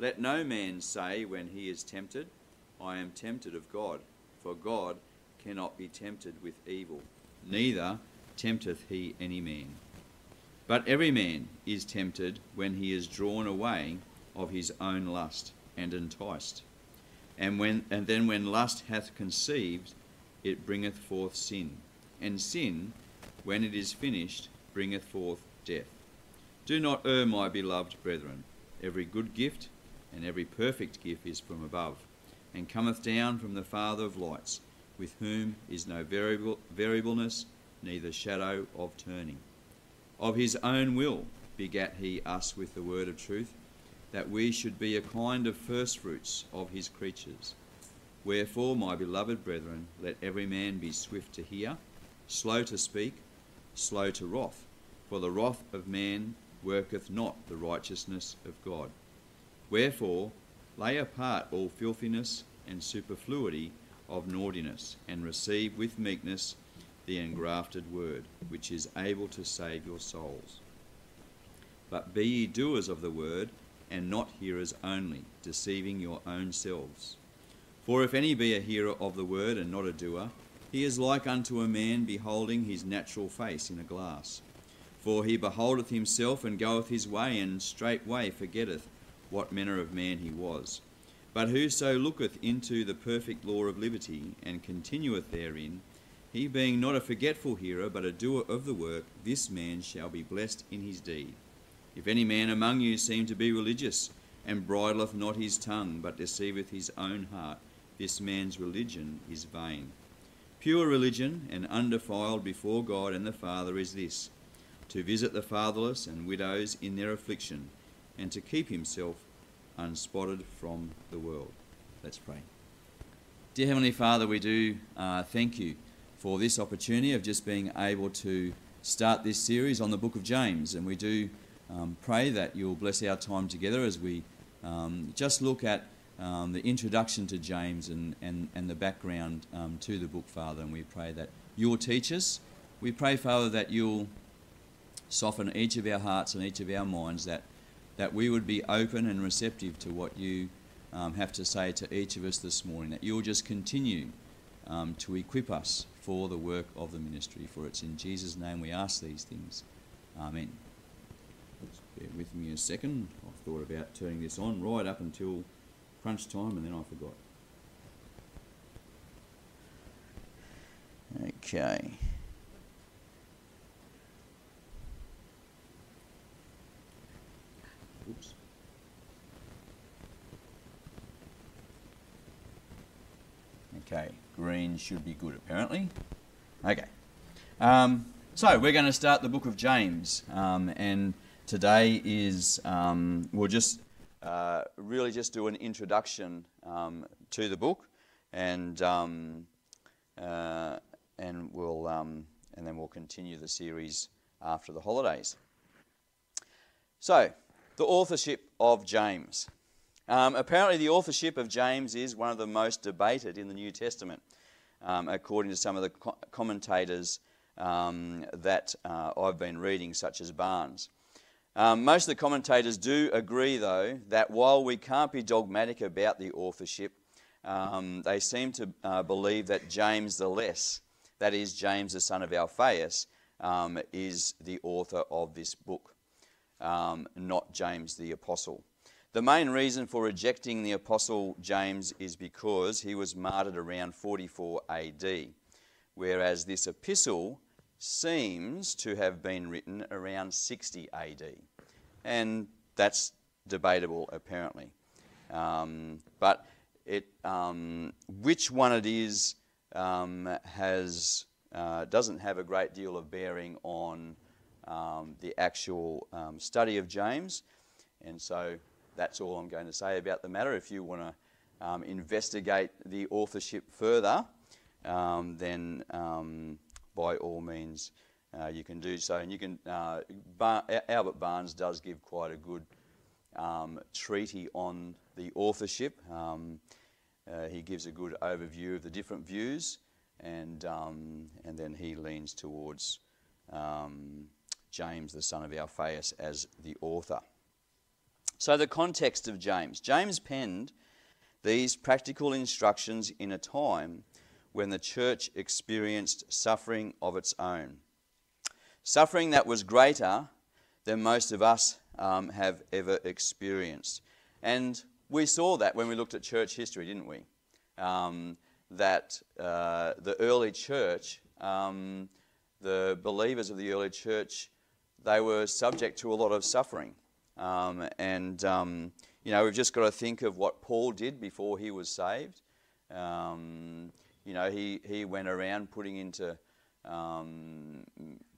Let no man say when he is tempted, I am tempted of God, for God cannot be tempted with evil, neither tempteth he any man. But every man is tempted when he is drawn away of his own lust and enticed. And when and then when lust hath conceived, it bringeth forth sin. And sin, when it is finished, bringeth forth death. Do not err, my beloved brethren. Every good gift and every perfect gift is from above, and cometh down from the Father of lights, with whom is no variable, variableness, neither shadow of turning. Of his own will begat he us with the word of truth, that we should be a kind of firstfruits of his creatures. Wherefore, my beloved brethren, let every man be swift to hear, slow to speak, slow to wrath, for the wrath of man worketh not the righteousness of God. Wherefore, lay apart all filthiness and superfluity of naughtiness, and receive with meekness the engrafted word, which is able to save your souls. But be ye doers of the word, and not hearers only, deceiving your own selves. For if any be a hearer of the word and not a doer, he is like unto a man beholding his natural face in a glass. For he beholdeth himself and goeth his way, and straightway forgetteth what manner of man he was. But whoso looketh into the perfect law of liberty, and continueth therein, he being not a forgetful hearer, but a doer of the work, this man shall be blessed in his deed. If any man among you seem to be religious, and bridleth not his tongue, but deceiveth his own heart, this man's religion is vain. Pure religion and undefiled before God and the Father is this to visit the fatherless and widows in their affliction, and to keep himself unspotted from the world. Let's pray. Dear Heavenly Father, we do uh, thank you for this opportunity of just being able to start this series on the book of James, and we do um, pray that you'll bless our time together as we um, just look at um, the introduction to James and, and, and the background um, to the book, Father. And we pray that you'll teach us. We pray, Father, that you'll soften each of our hearts and each of our minds, that, that we would be open and receptive to what you um, have to say to each of us this morning, that you'll just continue um, to equip us for the work of the ministry. For it's in Jesus' name we ask these things. Amen. Just bear with me a second. I thought about turning this on right up until crunch time and then I forgot. Okay. Okay, green should be good apparently. Okay. Um, so we're going to start the book of James, um, and today is um, we'll just uh, really just do an introduction um, to the book, and um, uh, and we'll um, and then we'll continue the series after the holidays. So, the authorship of James. Um, apparently, the authorship of James is one of the most debated in the New Testament, um, according to some of the co- commentators um, that uh, I've been reading, such as Barnes. Um, most of the commentators do agree, though, that while we can't be dogmatic about the authorship, um, they seem to uh, believe that James the Less, that is, James the son of Alphaeus, um, is the author of this book not James the Apostle. The main reason for rejecting the Apostle James is because he was martyred around 44 AD, whereas this epistle seems to have been written around 60 AD. And that's debatable, apparently. Um, but it, um, which one it is um, has, uh, doesn't have a great deal of bearing on um, the actual um, study of James. And so that's all I'm going to say about the matter. If you want to um, investigate the authorship further, um, then um, by all means uh, you can do so. And you can, uh, Bar- Albert Barnes does give quite a good um, treaty on the authorship. Uh, he gives a good overview of the different views, and and then he leans towards um, James, the son of Alphaeus, as the author. So, the context of James James penned these practical instructions in a time when the church experienced suffering of its own. Suffering that was greater than most of us um, have ever experienced. And we saw that when we looked at church history, didn't we? Um, that uh, the early church, um, the believers of the early church, they were subject to a lot of suffering. Um, and, um, you know, we've just got to think of what Paul did before he was saved. Um, you know, he, he went around putting into, um,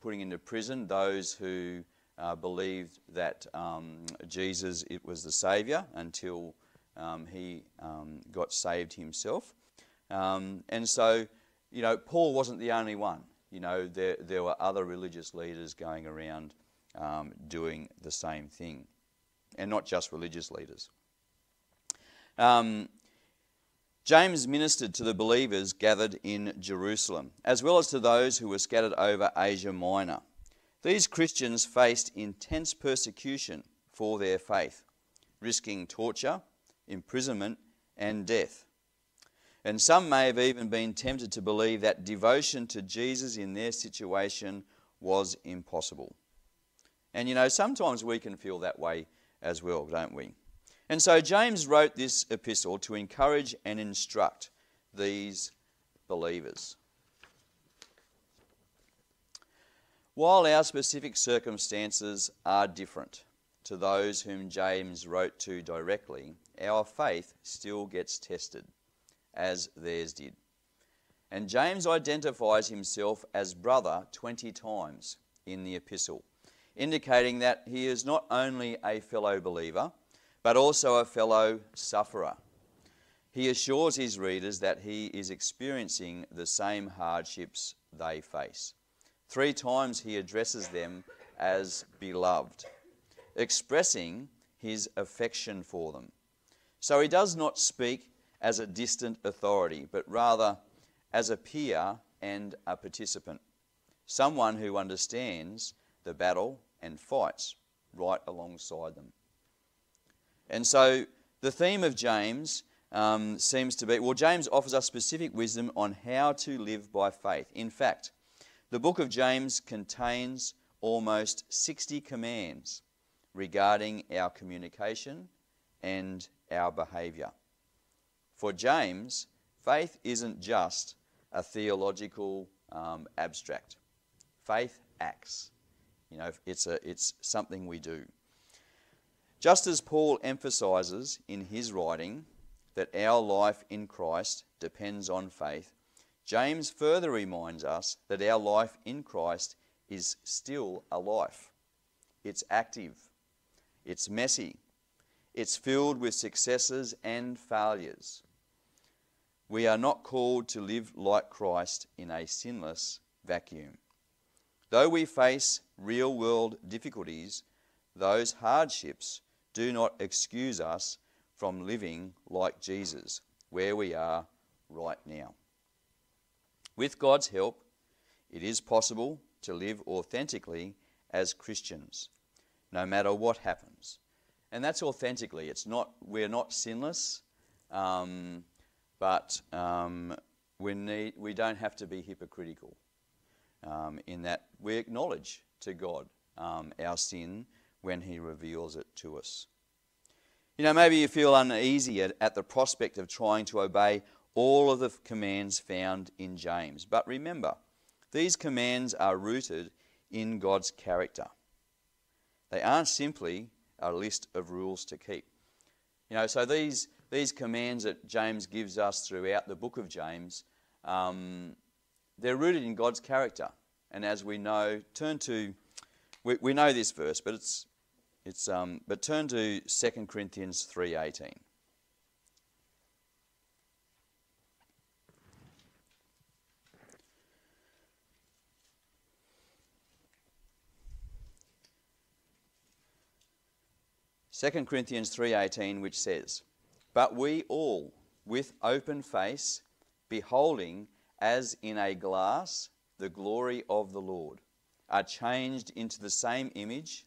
putting into prison those who uh, believed that um, Jesus it was the Saviour until um, he got saved himself. And so, you know, Paul wasn't the only one. You know, there, there were other religious leaders going around um, doing the same thing, and not just religious leaders. Um, James ministered to the believers gathered in Jerusalem, as well as to those who were scattered over Asia Minor. These Christians faced intense persecution for their faith, risking torture, imprisonment, and death. And some may have even been tempted to believe that devotion to Jesus in their situation was impossible. And you know, sometimes we can feel that way as well, don't we? And so James wrote this epistle to encourage and instruct these believers. While our specific circumstances are different to those whom James wrote to directly, our faith still gets tested, as theirs did. And James identifies himself as brother 20 times in the epistle, indicating that he is not only a fellow believer, but also a fellow sufferer. He assures his readers that he is experiencing the same hardships they face. Three times he addresses them as beloved, expressing his affection for them. So he does not speak as a distant authority, but rather as a peer and a participant, someone who understands the battle and fights right alongside them. And so the theme of James um, seems to be well, James offers us specific wisdom on how to live by faith. In fact, the book of James contains almost 60 commands regarding our communication and our behaviour. For James, faith isn't just a theological um, abstract. Faith acts. You know, it's, a, it's something we do. Just as Paul emphasises in his writing that our life in Christ depends on faith, James further reminds us that our life in Christ is still a life. It's active, it's messy, it's filled with successes and failures. We are not called to live like Christ in a sinless vacuum. Though we face real world difficulties, those hardships do not excuse us from living like Jesus, where we are right now. With God's help, it is possible to live authentically as Christians, no matter what happens. And that's authentically. It's not, we're not sinless, um, but um, we, need, we don't have to be hypocritical um, in that we acknowledge to God um, our sin when He reveals it to us. You know, maybe you feel uneasy at, at the prospect of trying to obey all of the commands found in James. But remember, these commands are rooted in God's character. They aren't simply a list of rules to keep. You know, so these, these commands that James gives us throughout the book of James, um, they're rooted in God's character. And as we know, turn to, we, we know this verse, but it's, it's um, but turn to 2 Corinthians 3.18. Second Corinthians 3:18 which says, "But we all with open face beholding as in a glass the glory of the Lord are changed into the same image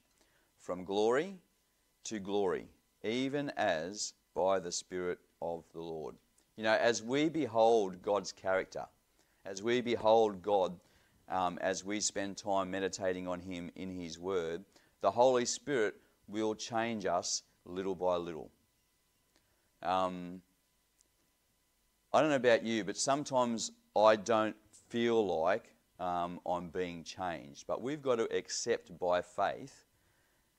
from glory to glory even as by the Spirit of the Lord. You know, as we behold God's character, as we behold God, um, as we spend time meditating on Him in His Word, the Holy Spirit will change us little by little. Um, I don't know about you, but sometimes I don't feel like um, I'm being changed. But we've got to accept by faith,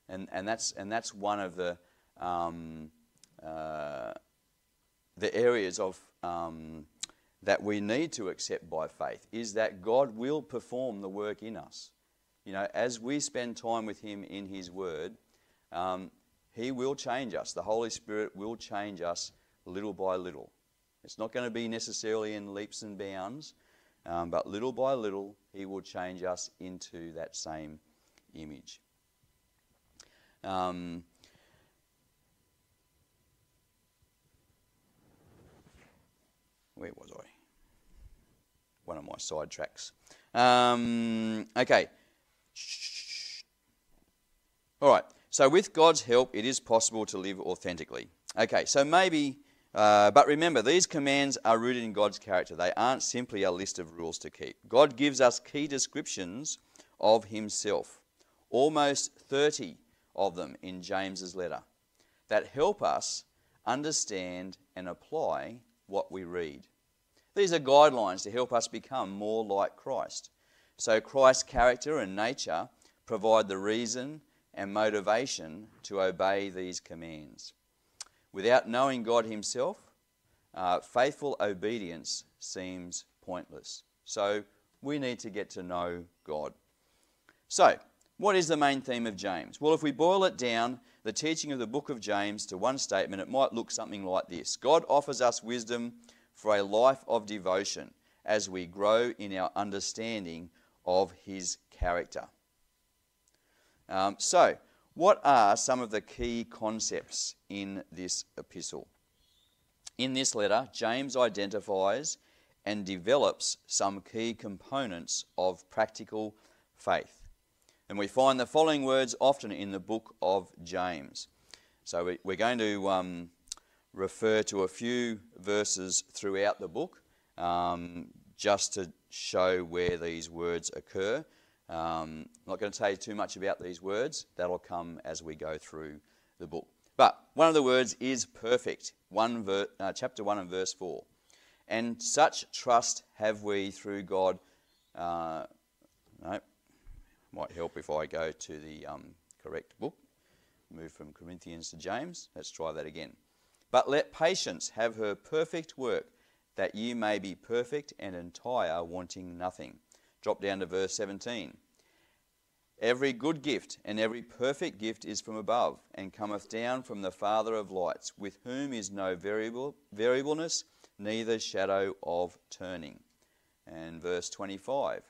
and, and, that's, and that's one of the, um, uh, the areas of, um, that we need to accept by faith, is that God will perform the work in us. You know, as we spend time with Him in His Word, um, He will change us. The Holy Spirit will change us little by little. It's not going to be necessarily in leaps and bounds, um, but little by little, He will change us into that same image. Um, where was I? One of my side tracks. Um, okay. All right. So, with God's help, it is possible to live authentically. Okay, so maybe uh, but remember, these commands are rooted in God's character. They aren't simply a list of rules to keep. God gives us key descriptions of Himself, almost 30 of them in James's letter, that help us understand and apply what we read. These are guidelines to help us become more like Christ. So, Christ's character and nature provide the reason and motivation to obey these commands. Without knowing God Himself, uh, faithful obedience seems pointless. So we need to get to know God. So, what is the main theme of James? Well, if we boil it down, the teaching of the book of James to one statement, it might look something like this God offers us wisdom for a life of devotion as we grow in our understanding of his character. Um, so, what are some of the key concepts in this epistle? In this letter, James identifies and develops some key components of practical faith. And we find the following words often in the book of James. So we're going to um, refer to a few verses throughout the book um, just to show where these words occur. Um, I'm not going to tell you too much about these words. That'll come as we go through the book. But one of the words is perfect. One ver- uh, chapter 1 and verse 4. And such trust have we through God. Uh, no, might help if I go to the um, correct book. Move from Corinthians to James. Let's try that again. But let patience have her perfect work, that you may be perfect and entire, wanting nothing. Drop down to verse 17. Every good gift and every perfect gift is from above, and cometh down from the Father of lights, with whom is no variable, variableness, neither shadow of turning. And verse 25.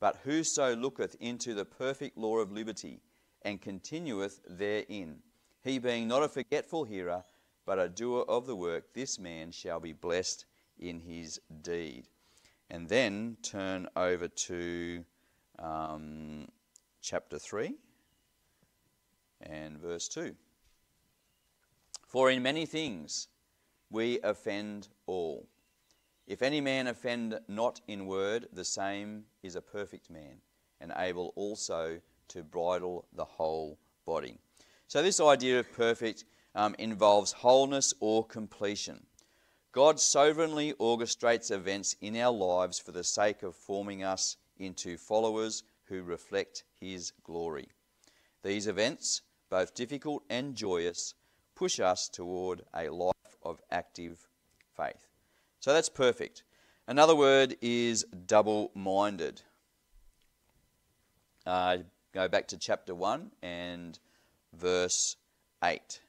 But whoso looketh into the perfect law of liberty, and continueth therein, he being not a forgetful hearer, but a doer of the work, this man shall be blessed in his deed and then turn over to um, chapter 3 and verse 2. For in many things we offend all. If any man offend not in word, the same is a perfect man, and able also to bridle the whole body. So, this idea of perfect um, involves wholeness or completion. God sovereignly orchestrates events in our lives for the sake of forming us into followers who reflect His glory. These events, both difficult and joyous, push us toward a life of active faith. So that's perfect. Another word is double minded. Uh, go back to chapter 1 and verse 8.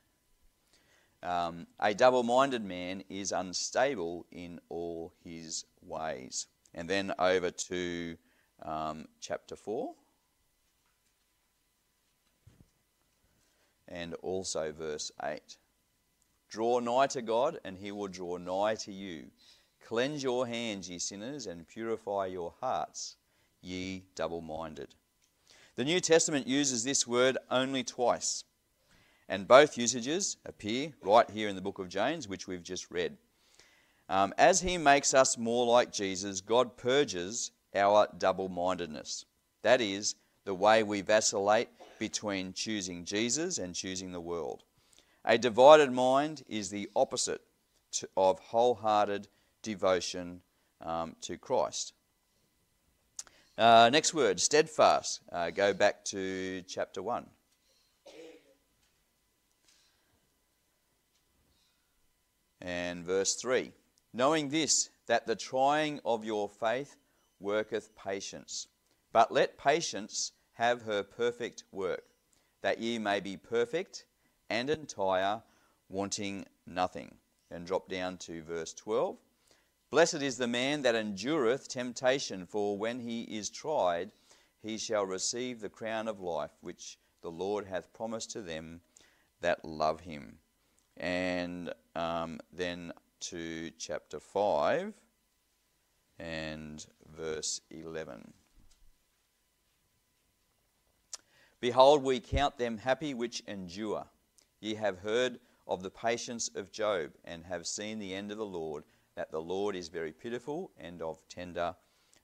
Um, a double minded man is unstable in all his ways. And then over to um, chapter 4. And also verse 8. Draw nigh to God, and he will draw nigh to you. Cleanse your hands, ye sinners, and purify your hearts, ye double minded. The New Testament uses this word only twice And both usages appear right here in the book of James, which we've just read. Um, as he makes us more like Jesus, God purges our double mindedness. That is, the way we vacillate between choosing Jesus and choosing the world. A divided mind is the opposite to, of wholehearted devotion um, to Christ. Uh, next word, steadfast. Uh, go back to chapter 1. And verse 3 Knowing this, that the trying of your faith worketh patience. But let patience have her perfect work, that ye may be perfect and entire, wanting nothing. And drop down to verse 12. Blessed is the man that endureth temptation, for when he is tried, he shall receive the crown of life which the Lord hath promised to them that love him. And um, then to chapter 5 and verse 11. Behold, we count them happy which endure. Ye have heard of the patience of Job, and have seen the end of the Lord that the Lord is very pitiful and of tender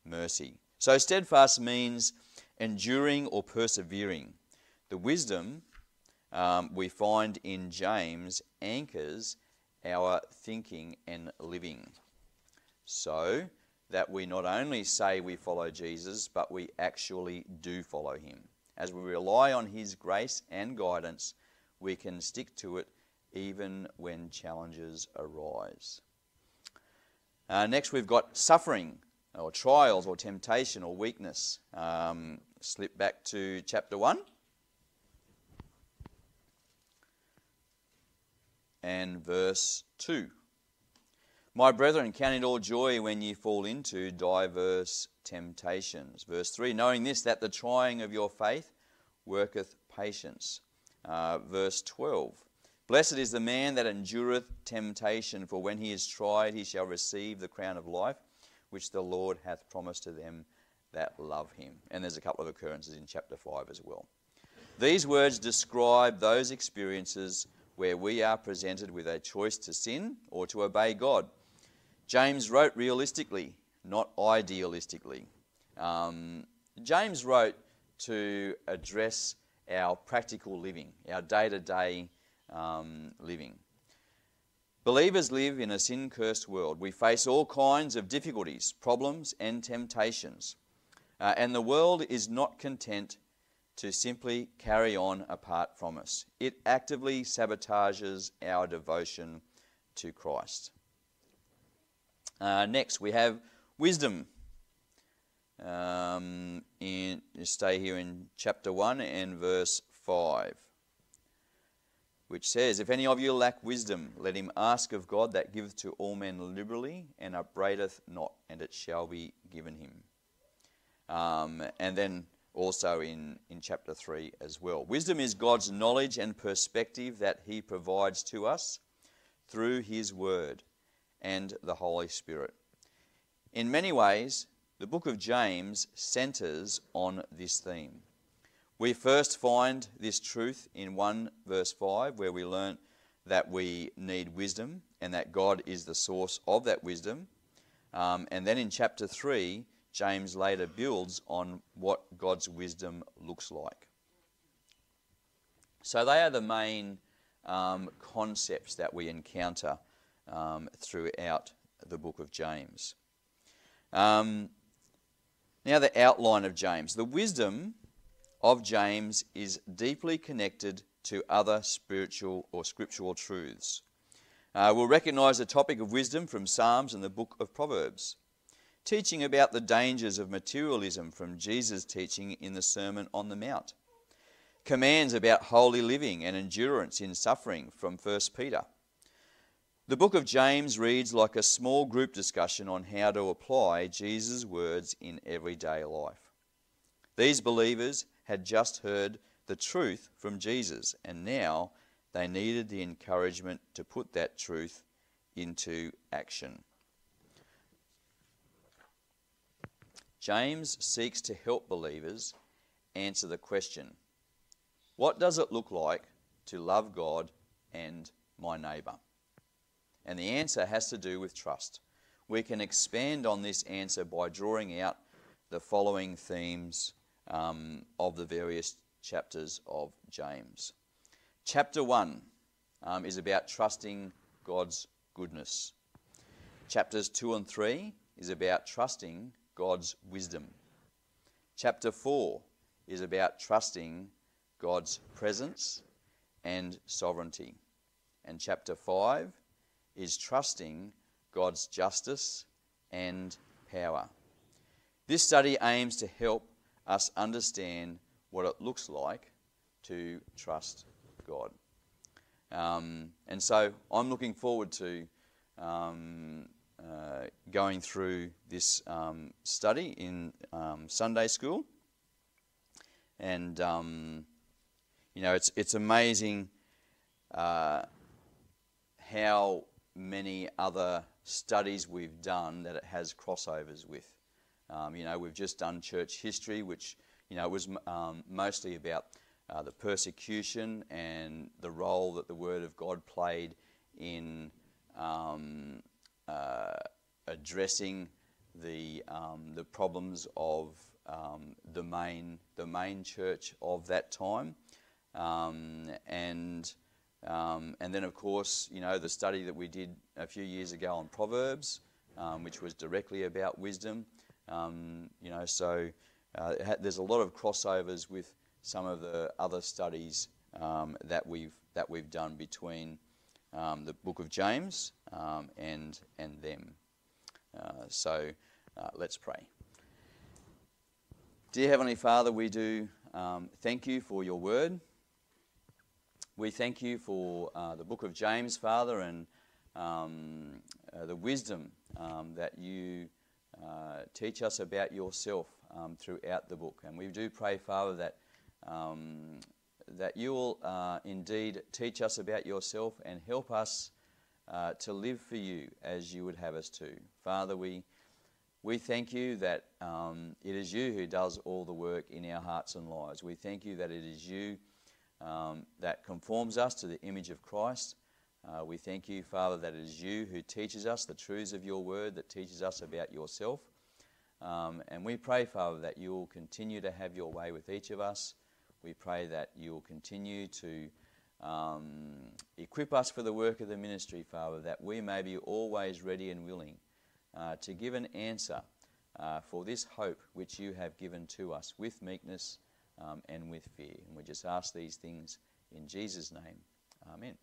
mercy. So, steadfast means enduring or persevering. The wisdom um, we find in James anchors our thinking and living. So that we not only say we follow Jesus, but we actually do follow him. As we rely on his grace and guidance, we can stick to it even when challenges arise. Uh, next, we've got suffering or trials or temptation or weakness. Um, slip back to chapter 1. And verse 2. My brethren, count it all joy when ye fall into diverse temptations. Verse 3 Knowing this, that the trying of your faith worketh patience. Uh, verse 12 Blessed is the man that endureth temptation, for when he is tried, he shall receive the crown of life, which the Lord hath promised to them that love him. And there's a couple of occurrences in chapter 5 as well. These words describe those experiences where we are presented with a choice to sin or to obey God. James wrote realistically, not idealistically. Um, James wrote to address our practical living, our day to day living. Believers live in a sin cursed world. We face all kinds of difficulties, problems, and temptations. Uh, and the world is not content to simply carry on apart from us. It actively sabotages our devotion to Christ. Uh, next, we have wisdom. Um, in, stay here in chapter 1 and verse 5 which says, If any of you lack wisdom, let him ask of God that giveth to all men liberally and upbraideth not, and it shall be given him. Um, and then also in, in chapter 3 as well. Wisdom is God's knowledge and perspective that he provides to us through his word and the Holy Spirit. In many ways, the book of James centers on this theme. We first find this truth in 1 verse 5, where we learn that we need wisdom and that God is the source of that wisdom. Um, and then in chapter 3, James later builds on what God's wisdom looks like. So they are the main um, concepts that we encounter um, throughout the book of James. Um, now, the outline of James. The wisdom of James is deeply connected to other spiritual or scriptural truths. Uh, we'll recognize the topic of wisdom from Psalms and the book of Proverbs, teaching about the dangers of materialism from Jesus' teaching in the Sermon on the Mount, commands about holy living and endurance in suffering from 1 Peter. The book of James reads like a small group discussion on how to apply Jesus' words in everyday life. These believers had just heard the truth from Jesus, and now they needed the encouragement to put that truth into action. James seeks to help believers answer the question what does it look like to love God and my neighbour? And the answer has to do with trust. We can expand on this answer by drawing out the following themes um, of the various chapters of James. Chapter 1 um, is about trusting God's goodness. Chapters 2 and 3 is about trusting God's wisdom. Chapter 4 is about trusting God's presence and sovereignty. And chapter 5 is trusting God's justice and power. This study aims to help us understand what it looks like to trust God. Um, and so I'm looking forward to um, uh, going through this um, study in um, Sunday school. And, um, you know, it's, it's amazing uh, how many other studies we've done that it has crossovers with. Um, you know, we've just done church history, which, you know, was um, mostly about uh, the persecution and the role that the Word of God played in um, uh, addressing the, um, the problems of um, the, main, the main church of that time. Um, and, and then, of course, you know, the study that we did a few years ago on Proverbs, which was directly about wisdom. Um, you know, so uh, there's a lot of crossovers with some of the other studies um, that we've that we've done between um, the Book of James um, and and them. Uh, so uh, let's pray. Dear Heavenly Father, we do um, thank you for your word. We thank you for uh, the Book of James, Father, and um, uh, the wisdom um, that you uh, teach us about yourself um, throughout the book. And we do pray, Father, that, um, that you will uh, indeed teach us about yourself and help us uh, to live for you as you would have us to. Father, we, we thank you that um, it is you who does all the work in our hearts and lives. We thank you that it is you um, that conforms us to the image of Christ. Uh, we thank you, Father, that it is you who teaches us the truths of your word, that teaches us about yourself. Um, and we pray, Father, that you will continue to have your way with each of us. We pray that you will continue to um, equip us for the work of the ministry, Father, that we may be always ready and willing uh, to give an answer uh, for this hope which you have given to us with meekness um, and with fear. And we just ask these things in Jesus' name. Amen.